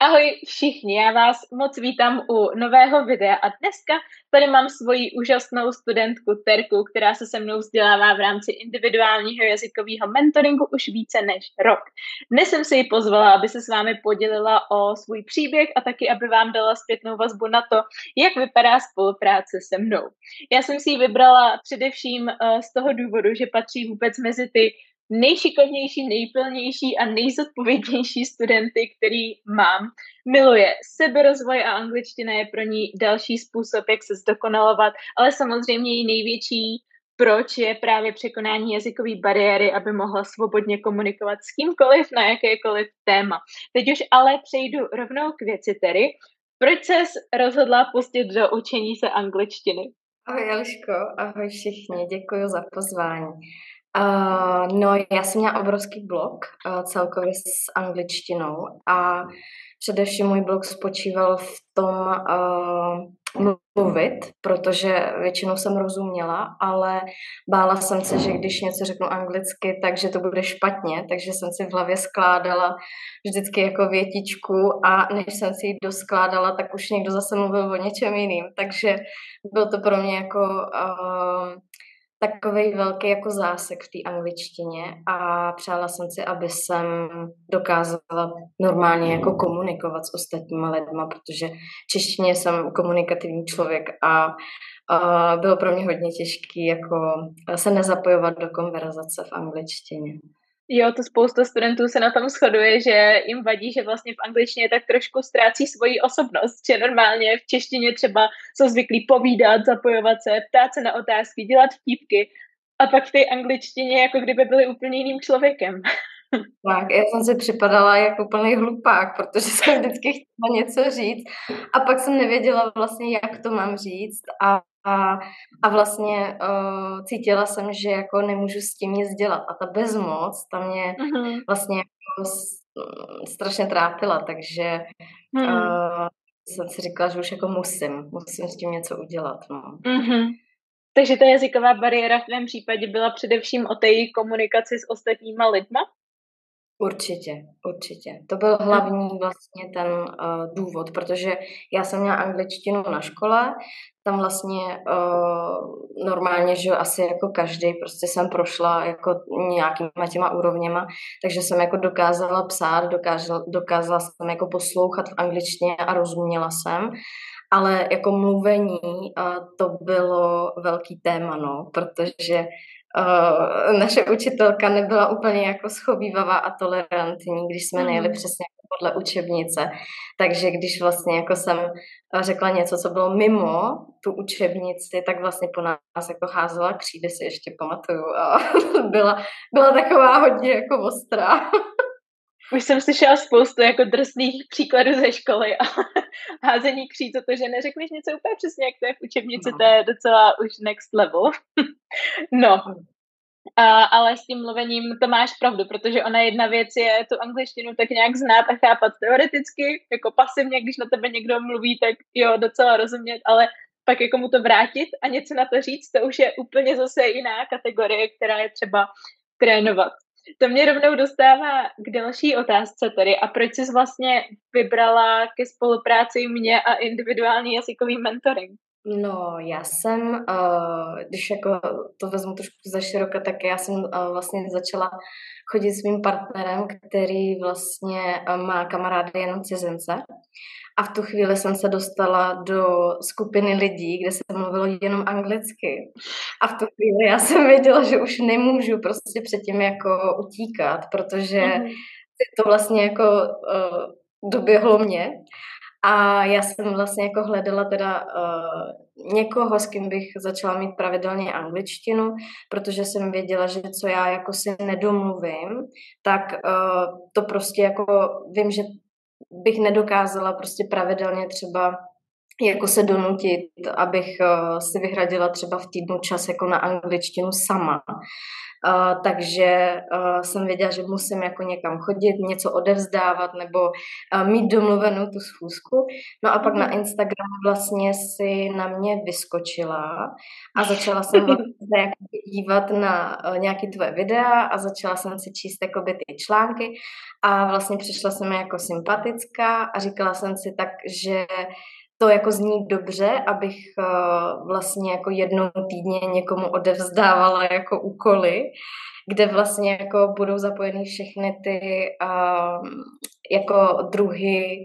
Ahoj všichni, já vás moc vítám u nového videa a dneska tady mám svoji úžasnou studentku Terku, která se se mnou vzdělává v rámci individuálního jazykového mentoringu už více než rok. Dnes jsem si ji pozvala, aby se s vámi podělila o svůj příběh a taky, aby vám dala zpětnou vazbu na to, jak vypadá spolupráce se mnou. Já jsem si ji vybrala především eh, z toho důvodu, že patří vůbec mezi ty nejšikovnější, nejplnější a nejzodpovědnější studenty, který mám. Miluje seberozvoj a angličtina je pro ní další způsob, jak se zdokonalovat, ale samozřejmě její největší proč je právě překonání jazykové bariéry, aby mohla svobodně komunikovat s kýmkoliv na jakékoliv téma. Teď už ale přejdu rovnou k věci tedy. Proč ses rozhodla pustit do učení se angličtiny? Ahoj Eliško, ahoj všichni, děkuji za pozvání. Uh, no, já jsem měla obrovský blog uh, celkově s angličtinou a především můj blog spočíval v tom uh, mluvit, protože většinou jsem rozuměla, ale bála jsem se, že když něco řeknu anglicky, takže to bude špatně, takže jsem si v hlavě skládala vždycky jako větičku a než jsem si ji doskládala, tak už někdo zase mluvil o něčem jiným, takže byl to pro mě jako uh, takový velký jako zásek v té angličtině a přála jsem si, aby jsem dokázala normálně jako komunikovat s ostatníma lidma, protože češtině jsem komunikativní člověk a, a bylo pro mě hodně těžké jako se nezapojovat do konverzace v angličtině. Jo, to spousta studentů se na tom shoduje, že jim vadí, že vlastně v angličtině tak trošku ztrácí svoji osobnost, že normálně v češtině třeba jsou zvyklí povídat, zapojovat se, ptát se na otázky, dělat vtípky a pak v té angličtině jako kdyby byli úplně jiným člověkem. Tak, já jsem si připadala jako úplný hlupák, protože jsem vždycky chtěla něco říct a pak jsem nevěděla vlastně, jak to mám říct a a, a vlastně uh, cítila jsem, že jako nemůžu s tím nic dělat. A ta bezmoc, ta mě uh-huh. vlastně jako strašně trápila, takže uh, jsem si říkala, že už jako musím, musím s tím něco udělat. No. Uh-huh. Takže ta jazyková bariéra v tvém případě byla především o té komunikaci s ostatníma lidma? Určitě, určitě. To byl hlavní vlastně ten uh, důvod, protože já jsem měla angličtinu na škole, tam vlastně uh, normálně, že asi jako každý, prostě jsem prošla jako nějakýma těma úrovněma, takže jsem jako dokázala psát, dokázala, dokázala jsem jako poslouchat v angličtině a rozuměla jsem, ale jako mluvení uh, to bylo velký téma, no, protože uh, naše učitelka nebyla úplně jako schovývavá a tolerantní, když jsme mm. nejeli přesně podle učebnice. Takže když vlastně jako jsem řekla něco, co bylo mimo tu učebnici, tak vlastně po nás jako házela křídy, si ještě pamatuju. A byla, byla taková hodně jako ostrá. Už jsem slyšela spoustu jako drsných příkladů ze školy a házení kříd, to, že neřekneš něco úplně přesně, jak to je v učebnici, no. to je docela už next level. No, a, ale s tím mluvením to máš pravdu, protože ona jedna věc je tu angličtinu tak nějak znát a chápat teoreticky, jako pasivně, když na tebe někdo mluví, tak jo, docela rozumět, ale pak jako mu to vrátit a něco na to říct, to už je úplně zase jiná kategorie, která je třeba trénovat. To mě rovnou dostává k další otázce tedy. A proč jsi vlastně vybrala ke spolupráci mě a individuální jazykový mentoring? No, já jsem, uh, když jako to vezmu trošku za široka, tak já jsem uh, vlastně začala chodit s mým partnerem, který vlastně uh, má kamarády jenom cizince. A v tu chvíli jsem se dostala do skupiny lidí, kde se mluvilo jenom anglicky. A v tu chvíli já jsem věděla, že už nemůžu prostě předtím jako utíkat, protože mm-hmm. to vlastně jako uh, doběhlo mě. A já jsem vlastně jako hledala teda uh, někoho, s kým bych začala mít pravidelně angličtinu, protože jsem věděla, že co já jako si nedomluvím, tak uh, to prostě jako vím, že bych nedokázala prostě pravidelně třeba jako se donutit, abych uh, si vyhradila třeba v týdnu čas jako na angličtinu sama. Uh, takže uh, jsem věděla, že musím jako někam chodit, něco odevzdávat nebo uh, mít domluvenou tu schůzku. No a pak na mhm. Instagramu vlastně si na mě vyskočila a začala jsem vlastně jako dívat na uh, nějaké tvoje videa a začala jsem si číst jakoby ty články a vlastně přišla jsem jako sympatická a říkala jsem si tak, že to jako zní dobře, abych uh, vlastně jako jednou týdně někomu odevzdávala jako úkoly, kde vlastně jako budou zapojeny všechny ty uh, jako druhy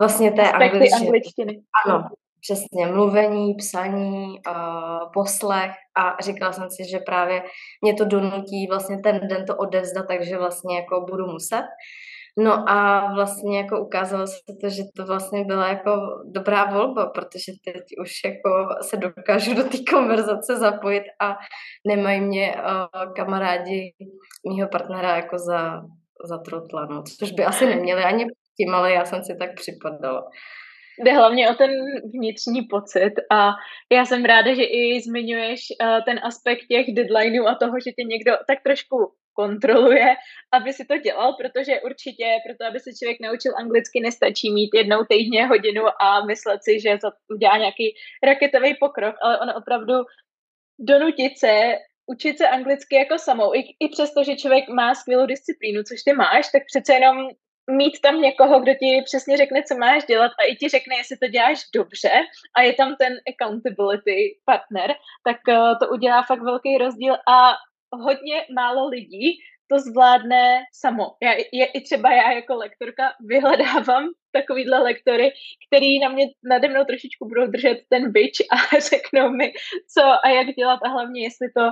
vlastně té angličtiny. angličtiny. Ano, přesně, mluvení, psaní, uh, poslech a říkala jsem si, že právě mě to donutí vlastně ten den to odevzdat, takže vlastně jako budu muset. No a vlastně jako ukázalo se to, že to vlastně byla jako dobrá volba, protože teď už jako se dokážu do té konverzace zapojit a nemají mě uh, kamarádi mýho partnera jako za, za trotla, no, což by asi neměli ani tím, ale já jsem si tak připadala. Jde hlavně o ten vnitřní pocit a já jsem ráda, že i zmiňuješ uh, ten aspekt těch deadlineů a toho, že tě někdo tak trošku kontroluje, aby si to dělal, protože určitě proto, aby se člověk naučil anglicky, nestačí mít jednou týdně hodinu a myslet si, že to udělá nějaký raketový pokrok, ale ono opravdu donutit se učit se anglicky jako samou, i, i přesto, že člověk má skvělou disciplínu, což ty máš, tak přece jenom mít tam někoho, kdo ti přesně řekne, co máš dělat a i ti řekne, jestli to děláš dobře a je tam ten accountability partner, tak uh, to udělá fakt velký rozdíl a hodně málo lidí to zvládne samo. Já, je, I třeba já jako lektorka vyhledávám takovýhle lektory, který na mě nade mnou trošičku budou držet ten byč a řeknou mi, co a jak dělat a hlavně, jestli to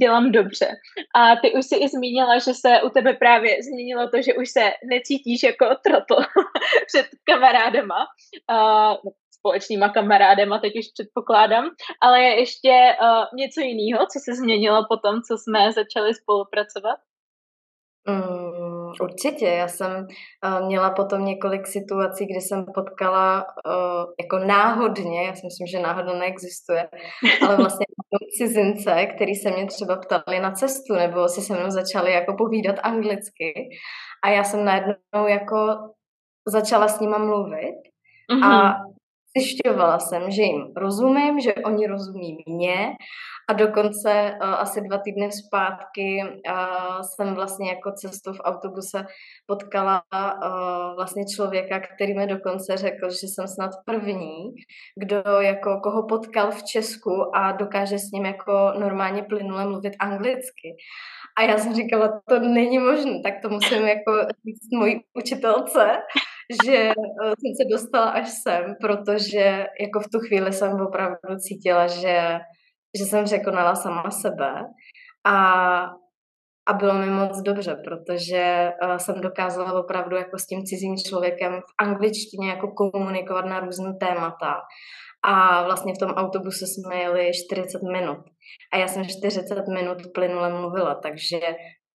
dělám dobře. A ty už si i zmínila, že se u tebe právě změnilo to, že už se necítíš jako trotl před kamarádama, uh, společnýma kamarádema, teď už předpokládám, ale je ještě uh, něco jiného, co se změnilo po tom, co jsme začali spolupracovat? Mm, určitě, já jsem uh, měla potom několik situací, kdy jsem potkala uh, jako náhodně, já si myslím, že náhoda neexistuje, ale vlastně cizince, který se mě třeba ptali na cestu, nebo si se mnou začali jako povídat anglicky a já jsem najednou jako začala s nima mluvit mm-hmm. a mhm. Zjišťovala jsem, že jim rozumím, že oni rozumí mě a dokonce uh, asi dva týdny zpátky uh, jsem vlastně jako cestou v autobuse potkala uh, vlastně člověka, který mi dokonce řekl, že jsem snad první, kdo jako koho potkal v Česku a dokáže s ním jako normálně plynule mluvit anglicky. A já jsem říkala, to není možné, tak to musím jako říct mojí učitelce, že jsem se dostala až sem, protože jako v tu chvíli jsem opravdu cítila, že že jsem překonala sama sebe a, a bylo mi moc dobře, protože uh, jsem dokázala opravdu jako s tím cizím člověkem v angličtině jako komunikovat na různé témata. A vlastně v tom autobuse jsme jeli 40 minut. A já jsem 40 minut plynule mluvila, takže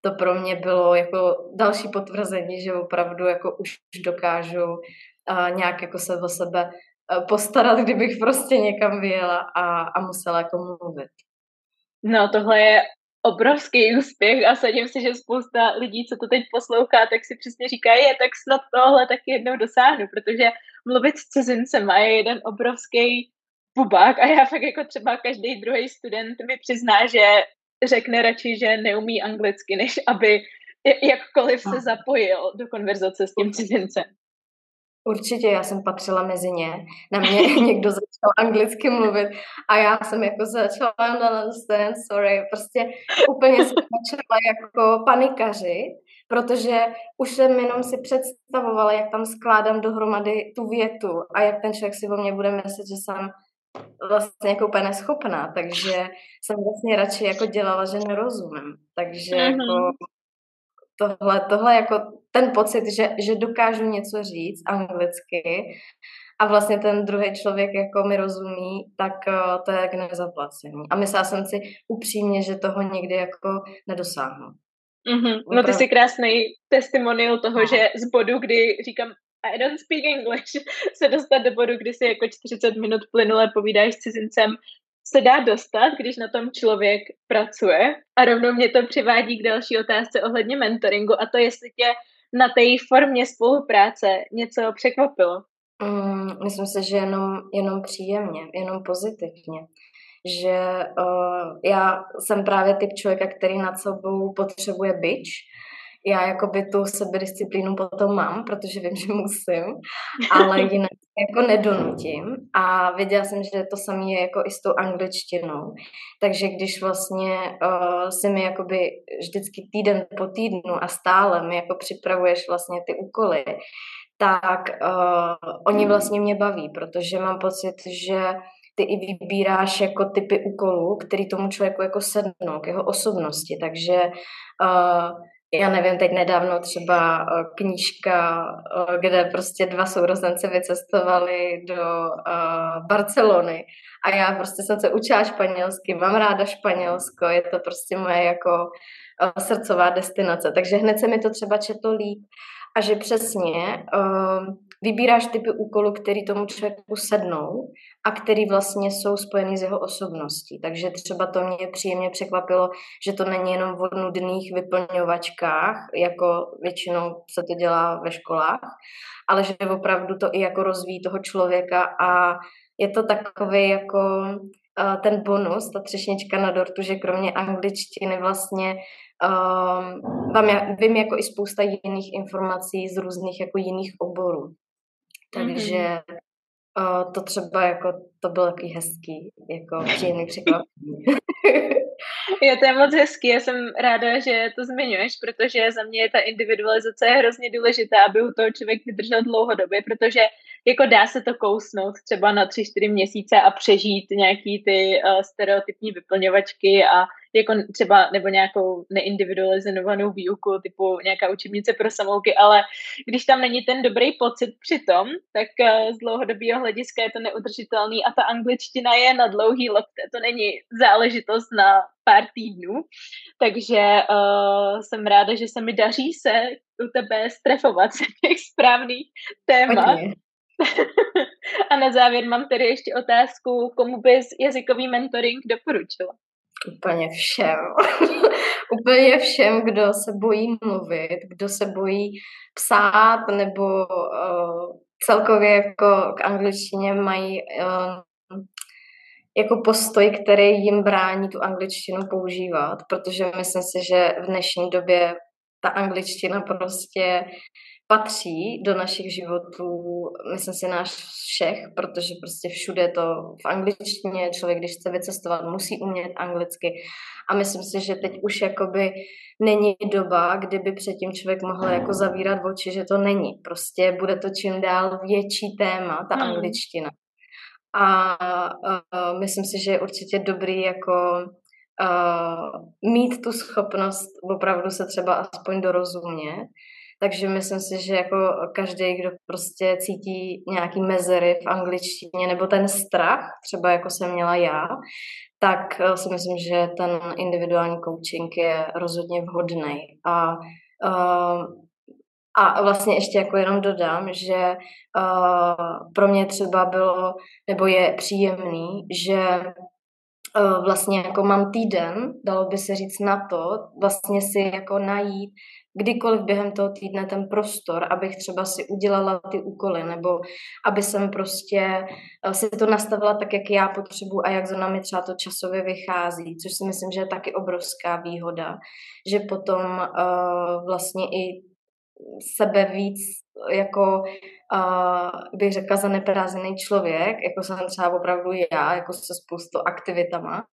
to pro mě bylo jako další potvrzení, že opravdu jako už dokážu uh, nějak jako se o sebe Eh, postarat, kdybych prostě někam vyjela a, a musela jako mluvit. No tohle je obrovský úspěch a sadím si, že spousta lidí, co to teď poslouchá, tak si přesně říká, je tak snad tohle taky jednou dosáhnu, protože mluvit s cizincem je jeden obrovský bubák a já fakt jako třeba každý druhý student mi přizná, že řekne radši, že neumí anglicky, než aby jakkoliv se zapojil do konverzace s tím cizincem. Určitě, já jsem patřila mezi ně. Na mě někdo začal anglicky mluvit a já jsem jako začala understand, sorry, prostě úplně jsem začala jako panikaři, protože už jsem jenom si představovala, jak tam skládám dohromady tu větu a jak ten člověk si o mě bude myslet, že jsem vlastně jako úplně neschopná, takže jsem vlastně radši jako dělala, že nerozumím. Takže mm-hmm. jako tohle, tohle jako ten pocit, že, že dokážu něco říct anglicky a vlastně ten druhý člověk jako mi rozumí, tak uh, to je jak nezaplacení. A myslela jsem si upřímně, že toho nikdy jako nedosáhnu. Mm-hmm. No ty jsi krásný testimonial toho, no. že z bodu, kdy říkám I don't speak English, se dostat do bodu, kdy si jako 40 minut plynule povídáš s cizincem, se dá dostat, když na tom člověk pracuje. A rovnou mě to přivádí k další otázce ohledně mentoringu a to jestli tě na té formě spolupráce něco překvapilo. Mm, myslím si, že jenom, jenom příjemně, jenom pozitivně. Že uh, já jsem právě typ člověka, který nad sebou potřebuje byč, já jakoby tu sebedisciplínu potom mám, protože vím, že musím, ale jinak jako nedonutím a věděla jsem, že to samé je jako i s tou angličtinou. Takže když vlastně uh, si mi jakoby vždycky týden po týdnu a stále mi jako připravuješ vlastně ty úkoly, tak uh, oni vlastně mě baví, protože mám pocit, že ty i vybíráš jako typy úkolů, který tomu člověku jako sednou, k jeho osobnosti. Takže uh, já nevím, teď nedávno třeba eh, knížka, eh, kde prostě dva sourozenci vycestovali do uh, Barcelony. A já prostě jsem se učila španělsky, mám ráda Španělsko, je to prostě moje jako uh, srdcová destinace, takže hned se mi to třeba četlo líp a že přesně uh, vybíráš typy úkolů, který tomu člověku sednou a který vlastně jsou spojený s jeho osobností. Takže třeba to mě příjemně překvapilo, že to není jenom o nudných vyplňovačkách, jako většinou se to dělá ve školách, ale že opravdu to i jako rozvíjí toho člověka a je to takový jako uh, ten bonus, ta třešnička na dortu, že kromě angličtiny vlastně um, vám já, vím jako i spousta jiných informací z různých jako jiných oborů. Takže mm-hmm. uh, to třeba jako, to bylo takový hezký, jako příjemný překvapení. je to je moc hezký, já jsem ráda, že to zmiňuješ, protože za mě je ta individualizace hrozně důležitá, aby u toho člověk vydržel dlouhodobě, protože jako dá se to kousnout třeba na tři, čtyři měsíce a přežít nějaký ty uh, stereotypní vyplňovačky a jako třeba nebo nějakou neindividualizovanou výuku, typu nějaká učebnice pro samouky, ale když tam není ten dobrý pocit při tom, tak uh, z dlouhodobého hlediska je to neudržitelný a ta angličtina je na dlouhý lokte, to není záležitost na pár týdnů, takže uh, jsem ráda, že se mi daří se u tebe strefovat se těch správných témat. A na závěr mám tedy ještě otázku, komu bys jazykový mentoring doporučila? Úplně všem. Úplně všem, kdo se bojí mluvit, kdo se bojí psát nebo uh, celkově jako k angličtině mají uh, jako postoj, který jim brání tu angličtinu používat, protože myslím si, že v dnešní době ta angličtina prostě patří do našich životů, myslím si náš všech, protože prostě všude to v angličtině, člověk, když chce vycestovat, musí umět anglicky. A myslím si, že teď už jakoby není doba, kdyby předtím člověk mohl jako zavírat oči, že to není. Prostě bude to čím dál větší téma, ta hmm. angličtina. A, a myslím si, že je určitě dobrý jako uh, mít tu schopnost opravdu se třeba aspoň dorozumět takže myslím si, že jako každý, kdo prostě cítí nějaký mezery v angličtině nebo ten strach, třeba jako jsem měla já, tak eh, si myslím, že ten individuální coaching je rozhodně vhodný. A, uh, a vlastně ještě jako jenom dodám, že uh, pro mě třeba bylo, nebo je příjemný, že vlastně jako mám týden, dalo by se říct na to, vlastně si jako najít kdykoliv během toho týdne ten prostor, abych třeba si udělala ty úkoly, nebo aby jsem prostě eh, si to nastavila tak, jak já potřebuji a jak za mi třeba to časově vychází, což si myslím, že je taky obrovská výhoda, že potom uh, vlastně i sebe víc jako uh, bych řekla zaneprázdněný člověk, jako jsem třeba opravdu já, jako se spoustou aktivitama,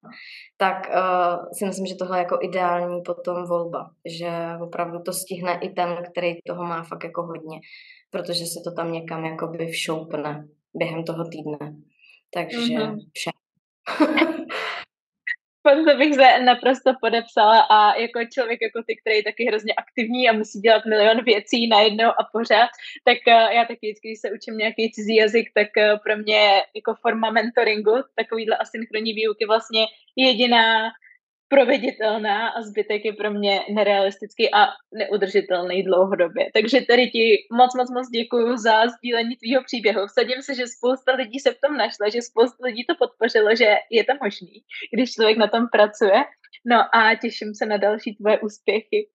tak uh, si myslím, že tohle je jako ideální potom volba, že opravdu to stihne i ten, který toho má fakt jako hodně, protože se to tam někam jakoby všoupne během toho týdne. Takže mm-hmm. vše. to bych se naprosto podepsala a jako člověk jako ty, který je taky hrozně aktivní a musí dělat milion věcí najednou a pořád, tak uh, já taky vždycky, když se učím nějaký cizí jazyk, tak uh, pro mě jako forma mentoringu, takovýhle asynchronní výuky vlastně jediná proveditelná a zbytek je pro mě nerealistický a neudržitelný dlouhodobě. Takže tady ti moc, moc, moc děkuji za sdílení tvýho příběhu. Vsadím se, že spousta lidí se v tom našla, že spousta lidí to podpořilo, že je to možný, když člověk na tom pracuje. No a těším se na další tvoje úspěchy.